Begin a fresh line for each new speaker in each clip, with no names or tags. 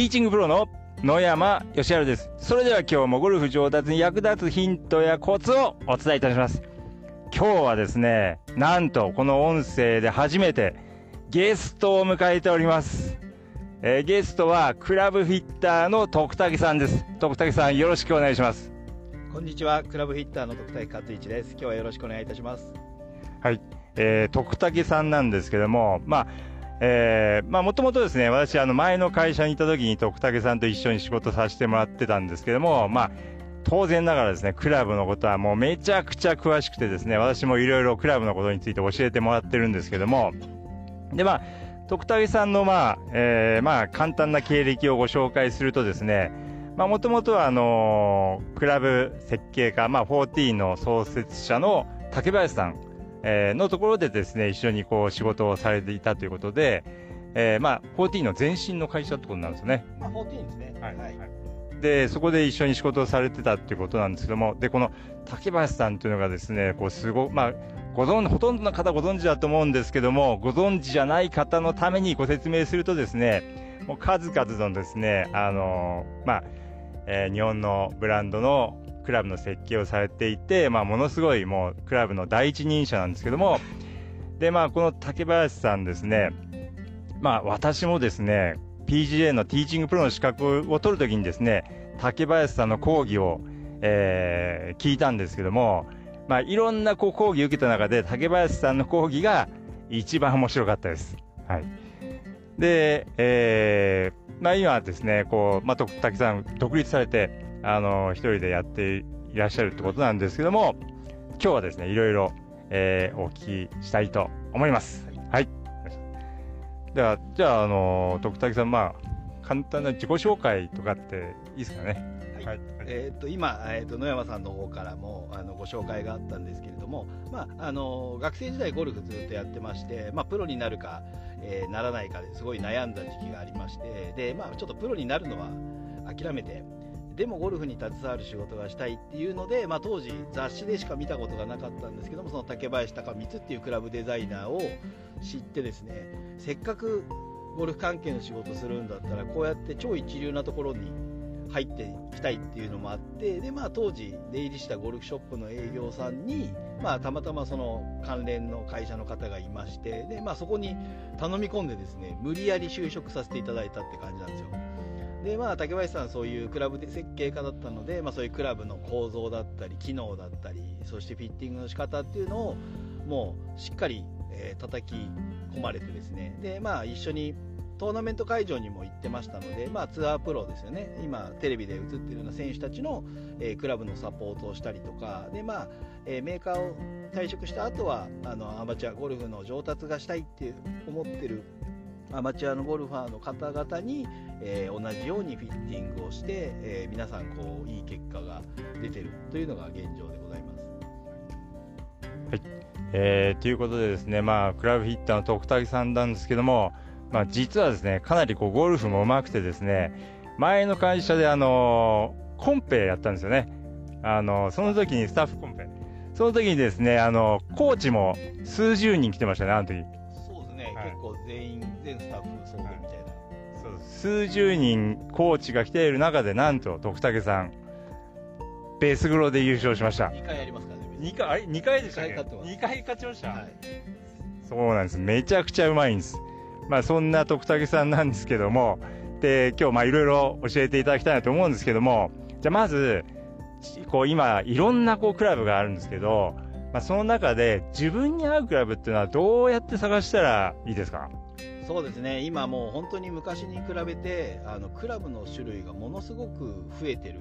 ティーチングプロの野山義晴です。それでは今日もゴルフ上達に役立つヒントやコツをお伝えいたします。今日はですね、なんとこの音声で初めてゲストを迎えております。えー、ゲストはクラブフィッターの徳武さんです。徳武さんよろしくお願いします。
こんにちは、クラブフィッターの徳武克一です。今日はよろしくお願いいたします。
はい、えー、徳武さんなんですけども、まあ、えー、まあもともとですね、私あの前の会社にいた時に徳武さんと一緒に仕事させてもらってたんですけども、まあ、当然ながらですね、クラブのことはもうめちゃくちゃ詳しくてですね、私もいろいろクラブのことについて教えてもらってるんですけども、でまあ、徳武さんの、まあ、えー、まあ、簡単な経歴をご紹介するとですね、まあ、もともとは、あのー、クラブ設計家、まあ、14の創設者の竹林さん、えー、のところでですね、一緒にこう、仕事をされていたということで、えー、まあ、14の前身の会社ってことなんですよね。
まあ、14ですね。はい。はい、
で、そこで一緒に仕事をされてたっていうことなんですけども、で、この竹林さんというのがですね、こう、すご、まあ、ご存、ほとんどの方ご存知だと思うんですけども、ご存知じゃない方のためにご説明するとですね、もう数々のですね、あのー、まあ、えー、日本のブランドのクラブの設計をされていて、まあ、ものすごいもうクラブの第一人者なんですけども、で、まあ、この竹林さんですね、まあ、私もですね、PGA のティーチングプロの資格を取るときにですね、竹林さんの講義を、えー、聞いたんですけども、まあ、いろんなこう講義を受けた中で、竹林さんの講義が一番面白かったです。はい。で、えー、まあ今ですね、こう、まあ、竹さん独立されて、あの、一人でやっていらっしゃるってことなんですけども、今日はですね、いろいろ、えー、お聞きしたいと思います。はい。では、じゃあ、あの、徳竹さん、まあ、簡単な自己紹介とかっていいですかね？
はい、えー、っと今、えー、っと野山さんの方からもあのご紹介があったんですけれども、まあ、あの学生時代ゴルフずっとやってまして、まあ、プロになるか、えー、ならないかですごい悩んだ時期がありましてで、まあ、ちょっとプロになるのは諦めてでもゴルフに携わる仕事がしたいっていうので、まあ、当時雑誌でしか見たことがなかったんですけどもその竹林隆光っていうクラブデザイナーを知ってですねせっかくゴルフ関係の仕事するんだったらこうやって超一流なところに入っていきたいっていうのもあってで、まあ、当時出入りしたゴルフショップの営業さんに、まあ、たまたまその関連の会社の方がいましてで、まあ、そこに頼み込んでですね無理やり就職させていただいたって感じなんですよ。でまあ、竹林さんそういうクラブで設計家だったので、まあ、そういうクラブの構造だったり機能だったりそしてフィッティングの仕方っていうのをもうしっかり、えー、叩き込まれてですね。で、まあ、一緒にトーナメント会場にも行ってましたので、まあ、ツアープロですよね、今、テレビで映っているような選手たちの、えー、クラブのサポートをしたりとか、でまあえー、メーカーを退職した後はあのアマチュアゴルフの上達がしたいって思ってるアマチュアのゴルファーの方々に、えー、同じようにフィッティングをして、えー、皆さんこういい結果が出てるというのが現状でございます。
はい、えー、ということでですね、まあ、クラブヒッターの徳武さんなんですけども、まあ、実はですね、かなりこうゴルフも上手くてですね、前の会社であのー、コンペやったんですよね。あのー、その時にスタッフコンペ。その時にですね、あのー、コーチも数十人来てましたね、あの時。
結構全員、全スタッフ総出みたいな。はい、
そう数十人コーチが来ている中で、なんと、徳武さん、ベースグローで優勝しました。
2回やりますからね。
2回、あれ ?2 回でしたっけ ?2 回勝ちました、はい、そうなんです。めちゃくちゃうまいんです。まあ、そんな徳武さんなんですけども、で、今日まあいろいろ教えていただきたいなと思うんですけども、じゃあまず、こう今いろんなこうクラブがあるんですけど、まあ、その中で自分に合うクラブっていうのはどうやって探したらいいですか？
そうですね。今もう本当に昔に比べてあのクラブの種類がものすごく増えてる。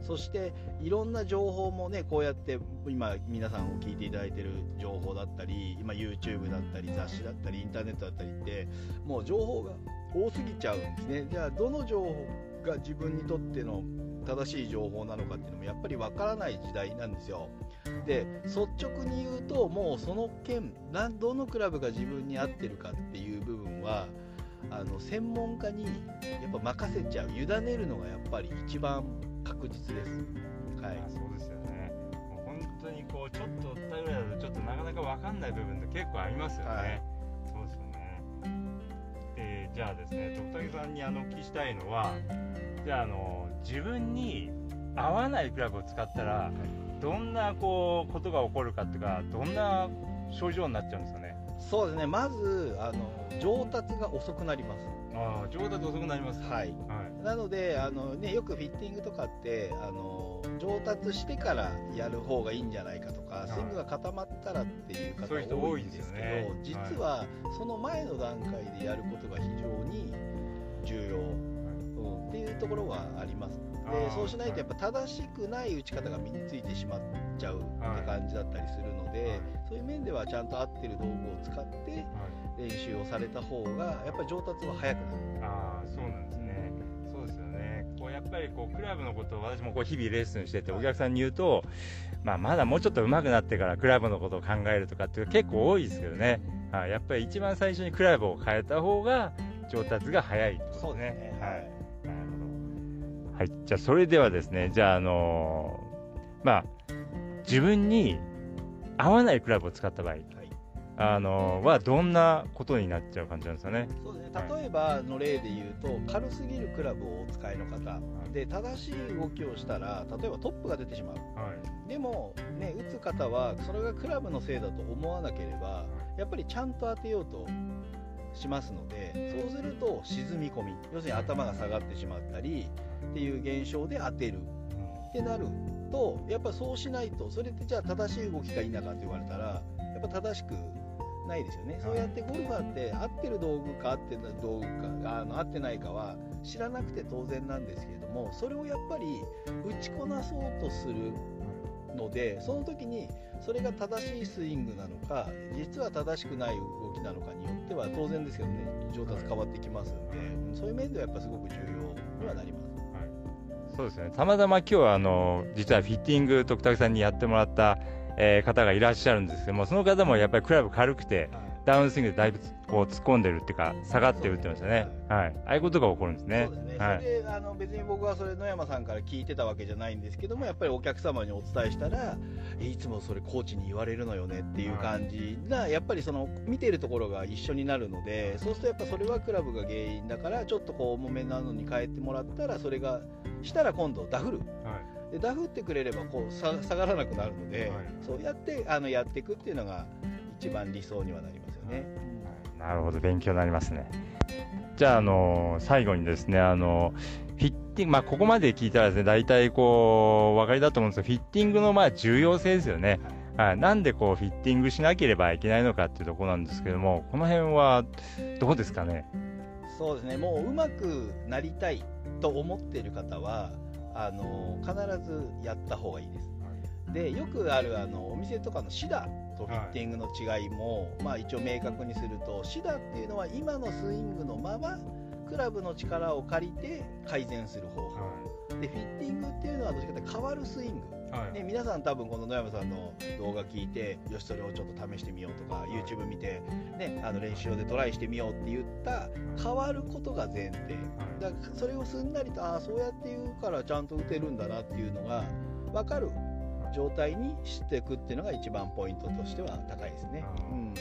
そしていろんな情報もねこうやって今皆さんを聞いていただいてる情報だったり今 YouTube だったり雑誌だったりインターネットだったりってもう情報が多すぎちゃうんですね。じゃあどの情報が自分にとっての正しい情報なのかっていうのもやっぱりわからない時代なんですよ。で率直に言うともうその件どのクラブが自分に合ってるかっていう部分はあの専門家にやっぱ任せちゃう委ねるのがやっぱり一番確実です。
はい、そうですよね。もう本当にこうちょっと訴えぐらいだとちょっとなかなかわかんない部分って結構ありますよね。はい、そうですよね。でじゃあですね徳武さんにあのお聞きしたいのはじゃああの自分に合わないクラブを使ったらどんなこうことが起こるかっていうかどんな症状になっちゃうんですかね？
そうですね。まずあの上達が遅くなります。
ああ上達遅くなります
はい。
はい。
なのであの、ね、よくフィッティングとかってあの上達してからやる方がいいんじゃないかとか、
い。
スイングが固まったらっていう方多いんですけど実はその前の段階でやることが非常に重要、うん、っていうところはありますでそうしないとやっぱ正しくない打ち方が身についてしまっちゃうって感じだったりするので、
はい。
そういう面ではちゃんと合ってる道具を使って
はい。
練習をされた方がやっぱり上達は早くなる。
ああそうなんですね、そうですよね、こうやっぱりこうクラブのことを私もこう日々レッスンしてて、お客さんに言うと、まあ、まだもうちょっと上手くなってからクラブのことを考えるとかっていう結構多いですけどね、はい、やっぱり一番最初にクラブを変えた方が上達が早いとね。
そうですね。
はいはい、じゃあそれではですね、じゃあ、あのーまあ、自分に合わないクラブを使った場合、
はい。
あのーはどんなことになっちゃう感じなんですかね。
そうですね。例えばの例で言うと軽すぎるクラブをお使いの方。で正しい動きをしたら例えばトップが出てしまう。
はい。
でも、ね、打つ方はそれがクラブのせいだと思わなければやっぱりちゃんと当てようとしますのでそうすると沈み込み。要するに頭が下がってしまったりっていう現象で当てる。ってなるとやっぱそうしないとそれってじゃあ正しい動きか否かって言われたらやっぱ正しくないですよね、そうやってゴルファーって合ってる道具か合ってない道具かあの合ってないかは知らなくて当然なんですけれどもそれをやっぱり打ちこなそうとするのでその時にそれが正しいスイングなのか実は正しくない動きなのかによっては当然ですけどね。上達変わってきますんで、そういう面ではやっぱすごく重要にはなります。
そうですね。たまたま今日はあの実はフィッティング徳武さんにやってもらった、えー方がいらっしゃるんですけども、その方もやっぱりクラブ軽くてダウンスイングでだいぶこう突っ込んでるっていうか下がってるって言ってましたね。はい。ああいうことが起こるんですね。
そうですね、
はい
そ。れであの別に僕はそれ野山さんから聞いてたわけじゃないんですけどもやっぱりお客様にお伝えしたらえいつもそれコーチに言われるのよねっていう感じがやっぱりその見てるところが一緒になるのでそうするとやっぱそれはクラブが原因だからちょっとこう重めなのに変えてもらったらそれがしたら今度ダフる
はい
でダフってくれればこうさ下がらなくなるので、
はい
そうやってあのやっていくっていうのが一番理想にはなりますよね。
なるほど、勉強になりますね。じゃあ、あの最後にですね、あのフィッティング、まあ、ここまで聞いたらですね、大体こう、お分かりだと思うんですけど、フィッティングのまあ重要性ですよね。はい。なんでこう、フィッティングしなければいけないのかっていうところなんですけども、この辺はどうですかね？
そうですねもううまくなりたいと思っている方はあの必ずやった方がいいです。でよくあるあのお店とかのシダとフィッティングの違いも、まあ、一応明確にするとシダっていうのは今のスイングのままクラブの力を借りて改善する方法。でフィッティングっていうのはどっちかというと変わるスイング。
はい。
ね、皆さん多分この野山さんの動画聞いてよしそれをちょっと試してみようとか YouTube 見て、ね、あの練習でトライしてみようって言った変わることが前提。だからそれをすんなりとああそうやって言うからちゃんと打てるんだなっていうのが分かる状態にしていくっていうのが一番ポイントとしては高いですね。うん、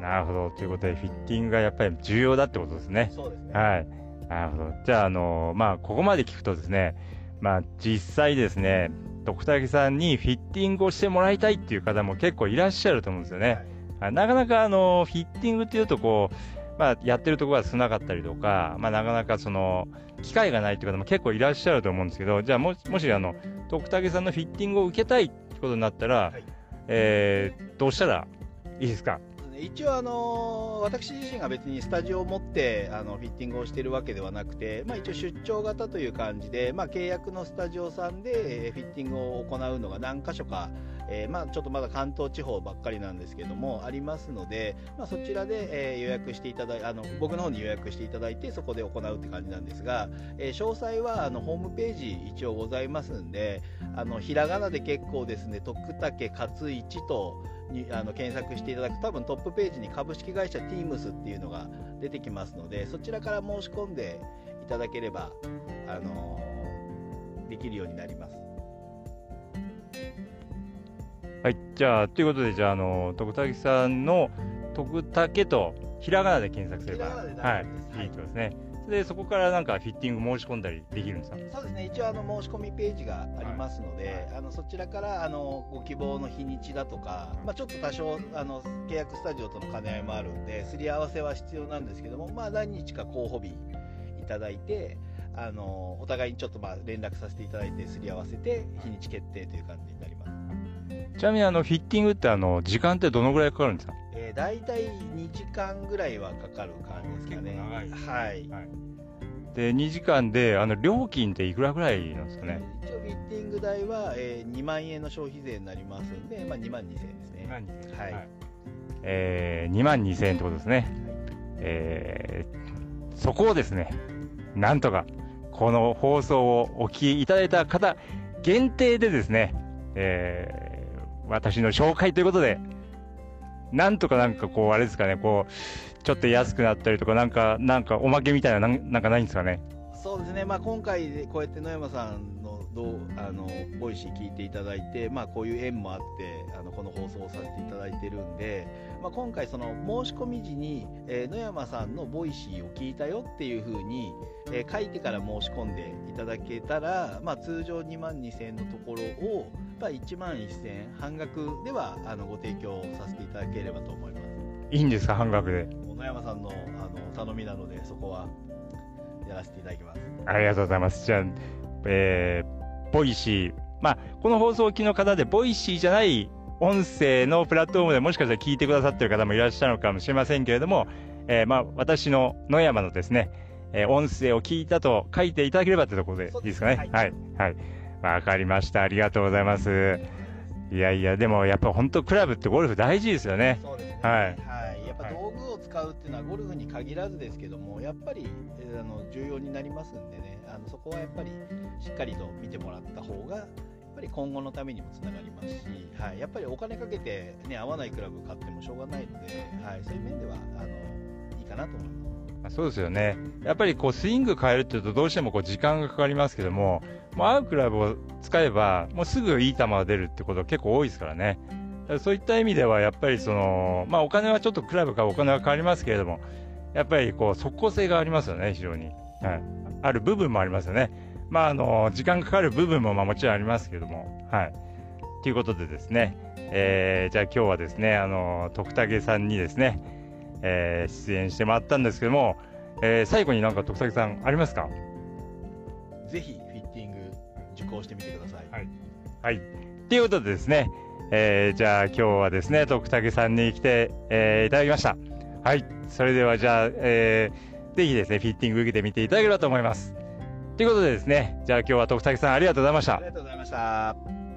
なるほど。ということで、フィッティングがやっぱり重要だってことですね。
そうですね、
はい。なるほど。じゃあ、あのまあ、ここまで聞くとですね、まあ、実際ですね、徳武さんにフィッティングをしてもらいたいっていう方も結構いらっしゃると思うんですよね。はいなかなか、あのフィッティングっていうと、こう、まあ、やってるところが少なかったりとか、まあ、なかなかその、機会がないっていう方も結構いらっしゃると思うんですけど、じゃあ、もし、もし、あの、徳武さんのフィッティングを受けたいってことになったら、
はい。
えー、どうしたらいいですか？
一応、あの私自身が別にスタジオを持ってあのフィッティングをしているわけではなくて、まあ、一応出張型という感じで、まあ、契約のスタジオさんでフィッティングを行うのが何箇所か、えーまあ、ちょっとまだ関東地方ばっかりなんですけどもありますので、まあ、そちらで、えー予約していただいあの僕の方に予約していただいてそこで行うって感じなんですが、えー詳細はあのホームページ一応ございますんであのひらがなで結構ですね徳武勝一とにあの検索していただく多分トップページに株式会社 Teams っていうのが出てきますのでそちらから申し込んでいただければ、あのーできるようになります。
はい。じゃあ、ということで、じゃあ、あの、徳武さんの、徳武とひらがなで検索すれば、はいいいですね。で、そこからなんかフィッティング申し込んだりできるんですか？
そうですね、一応あの申し込みページがありますので、あのそちらからあのご希望の日にちだとか、まあ、ちょっと多少あの契約スタジオとの兼ね合いもあるんで、すり合わせは必要なんですけども、まあ、何日か候補日いただいて、あのお互いにちょっとまあ連絡させていただいて、すり合わせて、日にち決定という感じになります。
ちなみにあの、フィッティングってあの、時間ってどのぐらいかかるんですか？
えー、大体2時間ぐらいはかかる感じですかね。
長いですね
はい。
で、2時間で、あの、料金っていくらぐらいなんですかね？
一応フィッティング代は、えー2万円の消費税になりますんで、まあ、2万2000円ですね。はい
えー、2万2000円ってことですね。えー、そこをですね、なんとか、この放送をお聞きいただいた方、限定でですね、えー、私の紹介ということで、なんとかなんかこう、あれですかね、こう、ちょっと安くなったりとか、なんか、なんかおまけみたいな、なんかないんですかね？
そうですね、まあ、今回こうやって野山さんのどうあのボイシー聞いていただいて、まあ、こういう縁もあってあのこの放送をさせていただいてるんで、まあ、今回、その申し込み時に、えー野山さんのボイシーを聞いたよっていうふうに、えー書いてから申し込んでいただけたら、まあ、通常2万2000円のところを、まあ、1万1000円半額ではあのご提供させていただければと思います。
いいんですか、半額で？
野山さんのあの頼みなので、そこはやらせていただきます。
ありがとうございます。じゃあ、えー、ボイシー。まあ、この放送をお聴きの方で、ボイシーじゃない音声のプラットフォームでもしかしたら聞いてくださってる方もいらっしゃるのかもしれませんけれども、えー、まあ、私の野山のですね、えー音声を聞いたと書いていただければというところでいいですかね？
はい
はい。はい。わかりました。ありがとうございます。いやいや、でもやっぱ本当クラブってゴルフ大事ですよね。
そうですね。
はい
はい。やっぱ道具を使うっていうのはゴルフに限らずですけども、やっぱりえーあの重要になりますんでね、あのそこはやっぱりしっかりと見てもらった方が、やっぱり今後のためにもつながりますし、はい。やっぱりお金かけてね合わないクラブ買ってもしょうがないので、はい。そういう面ではあのいいかなと思います。
まあそうですよね。やっぱりこうスイング変えるっていうとどうしてもこう時間がかかりますけども、もう合うクラブを使えば、もうすぐいい球が出るってことが結構多いですからね。そういった意味ではやっぱりその、まあお金はちょっとクラブからお金は変わりますけれども、やっぱりこう即効性がありますよね、非常に。はい。ある部分もありますよね。まああの、時間かかる部分もまあもちろんありますけども、はい。ということでですね、えー、じゃあ今日はですね、あの、徳武さんにですね、えー出演してもらったんですけども、えー最後になんか徳武さんありますか？
ぜひフィッティング受講してみてください。
はいはい。ということでですね、えーじゃあ今日はですね、徳武さんに来て、えーいただきました。はい。それではじゃあ、えーぜひですね、フィッティング受けてみていただければと思います。ということでですね、じゃあ今日は徳武さんありがとうございました
あり。がとうございました。